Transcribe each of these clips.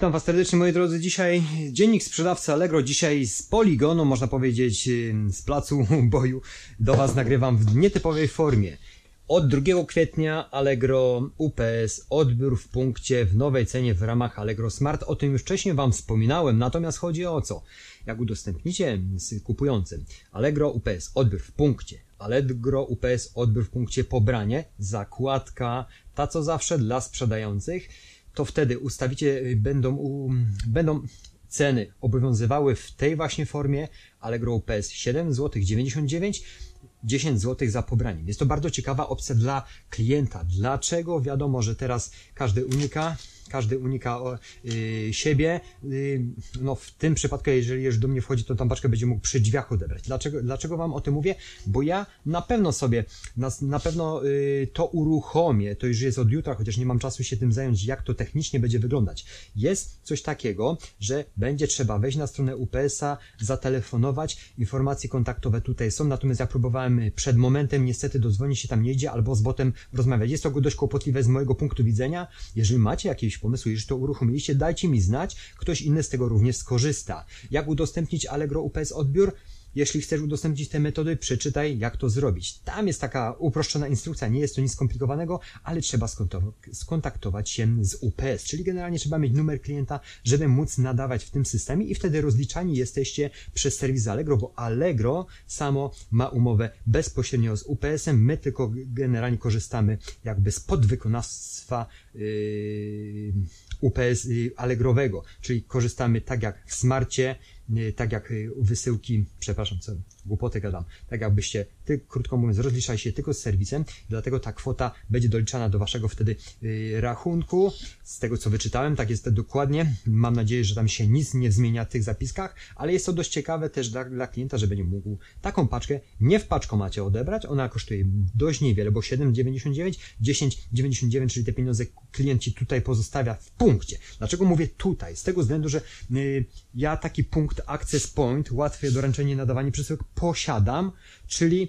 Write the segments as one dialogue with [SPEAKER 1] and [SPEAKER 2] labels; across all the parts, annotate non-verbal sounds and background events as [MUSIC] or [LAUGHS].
[SPEAKER 1] Witam Was serdecznie moi drodzy. Dzisiaj dziennik sprzedawcy Allegro. Dzisiaj z poligonu, można powiedzieć z placu [LAUGHS] boju do Was nagrywam w nietypowej formie. Od 2 kwietnia Allegro UPS odbiór w punkcie w nowej cenie w ramach Allegro Smart. O tym już wcześniej Wam wspominałem, natomiast chodzi o co? Jak udostępnicie z kupującym Allegro UPS odbiór w punkcie, Allegro UPS odbiór w punkcie pobranie, zakładka, ta co zawsze dla sprzedających, to wtedy ustawicie, będą, u, będą ceny obowiązywały w tej właśnie formie Allegro UPS 7 zł 99 10 zł za pobranie. Jest to bardzo ciekawa opcja dla klienta. Dlaczego? Wiadomo, że teraz każdy unika każdy unika y, siebie. Y, no w tym przypadku, jeżeli już do mnie wchodzi, to tą paczkę będzie mógł przy drzwiach odebrać. Dlaczego, dlaczego Wam o tym mówię? Bo ja na pewno sobie, na, na pewno y, to uruchomię, to już jest od jutra, chociaż nie mam czasu się tym zająć, jak to technicznie będzie wyglądać. Jest coś takiego, że będzie trzeba wejść na stronę UPS-a, zatelefonować, informacje kontaktowe tutaj są, natomiast ja próbowałem przed momentem, niestety dodzwonić się tam nie idzie, albo z botem rozmawiać. Jest to dość kłopotliwe z mojego punktu widzenia. Jeżeli macie jakieś pomysłu, jeżeli to uruchomiliście, dajcie mi znać, ktoś inny z tego również skorzysta. Jak udostępnić Allegro UPS odbiór? Jeśli chcesz udostępnić te metody, przeczytaj, jak to zrobić. Tam jest taka uproszczona instrukcja, nie jest to nic skomplikowanego, ale trzeba skontaktować się z UPS, czyli generalnie trzeba mieć numer klienta, żeby móc nadawać w tym systemie i wtedy rozliczani jesteście przez serwis Allegro, bo Allegro samo ma umowę bezpośrednio z UPS-em, my tylko generalnie korzystamy jakby z podwykonawstwa yy, UPS yy, Allegrowego, czyli korzystamy tak jak w Smarcie, tak jak y, wysyłki, przepraszam, co głupoty gadam, tak jakbyście, ty, krótko mówiąc, rozliczali się tylko z serwisem, dlatego ta kwota będzie doliczana do waszego wtedy yy, rachunku. Z tego co wyczytałem, tak jest dokładnie. Mam nadzieję, że tam się nic nie zmienia w tych zapiskach, ale jest to dość ciekawe też dla, dla klienta, że będzie mógł taką paczkę nie w paczkomacie odebrać. Ona kosztuje dość niewiele, bo 7,99, 10,99, czyli te pieniądze klient ci tutaj pozostawia w punkcie. Dlaczego mówię tutaj? Z tego względu, że yy, ja taki punkt Access Point, łatwe doręczenie nadawanie przesyłek posiadam, czyli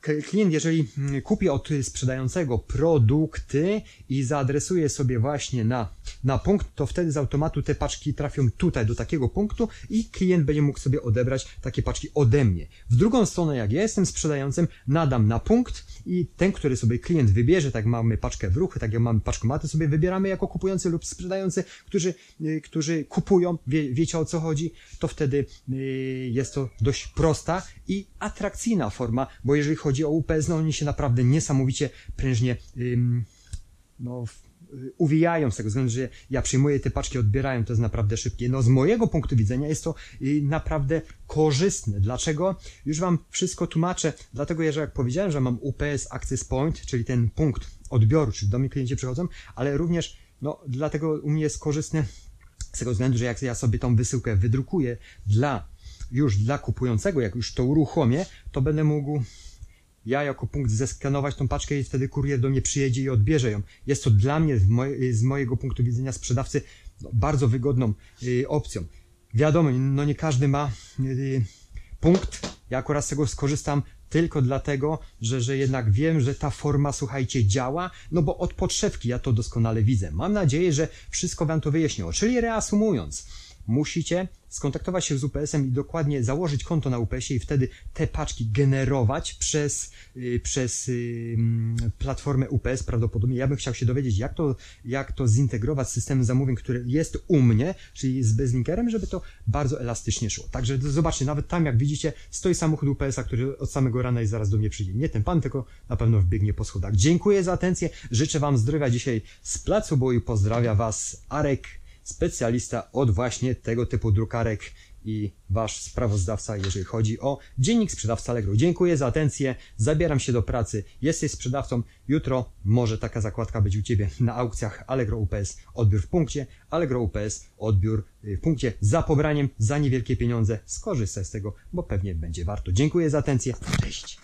[SPEAKER 1] klient, jeżeli mm, kupi od sprzedającego produkty i zaadresuje sobie właśnie na, na punkt, to wtedy z automatu te paczki trafią tutaj, do takiego punktu i klient będzie mógł sobie odebrać takie paczki ode mnie. W drugą stronę, jak ja jestem sprzedającym, nadam na punkt i ten, który sobie klient wybierze, tak mamy paczkę w ruchy, tak jak mamy paczkomaty, sobie wybieramy jako kupujący lub sprzedający, którzy, y, którzy kupują, wie, wiecie o co chodzi, to wtedy y, jest to dość prosta i atrakcyjna forma, bo jeżeli chodzi o UPS, no oni się naprawdę niesamowicie prężnie no, uwijają z tego względu, że ja przyjmuję te paczki, odbierają, to jest naprawdę szybkie. No z mojego punktu widzenia jest to naprawdę korzystne. Dlaczego? Już Wam wszystko tłumaczę. Dlatego, że jak powiedziałem, że mam UPS Access Point, czyli ten punkt odbioru, czyli do mnie klienci przychodzą, ale również, no dlatego u mnie jest korzystne z tego względu, że jak ja sobie tą wysyłkę wydrukuję dla już dla kupującego, jak już to uruchomię, to będę mógł ja jako punkt zeskanować tą paczkę i wtedy kurier do mnie przyjedzie i odbierze ją. Jest to dla mnie z mojego punktu widzenia sprzedawcy no, bardzo wygodną y, opcją. Wiadomo, no nie każdy ma y, punkt. Ja akurat z tego skorzystam tylko dlatego, że, że jednak wiem, że ta forma, słuchajcie, działa, no bo od podszewki ja to doskonale widzę. Mam nadzieję, że wszystko Wam to wyjaśniło. Czyli reasumując, musicie skontaktować się z UPS-em i dokładnie założyć konto na UPS-ie i wtedy te paczki generować przez, yy, przez yy, platformę UPS prawdopodobnie. Ja bym chciał się dowiedzieć, jak to, jak to zintegrować z systemem zamówień, który jest u mnie, czyli z bezlinkerem, żeby to bardzo elastycznie szło. Także zobaczcie, nawet tam, jak widzicie, stoi samochód UPS-a, który od samego rana i zaraz do mnie przyjdzie. Nie ten pan, tylko na pewno wbiegnie po schodach. Dziękuję za atencję, życzę Wam zdrowia dzisiaj z placu boju. Pozdrawia Was Arek specjalista od właśnie tego typu drukarek i wasz sprawozdawca, jeżeli chodzi o dziennik sprzedawca Allegro. Dziękuję za atencję, zabieram się do pracy, jesteś sprzedawcą, jutro może taka zakładka być u Ciebie na aukcjach Allegro UPS, odbiór w punkcie, Allegro UPS, odbiór y, w punkcie za pobraniem, za niewielkie pieniądze, skorzystaj z tego, bo pewnie będzie warto. Dziękuję za atencję, cześć!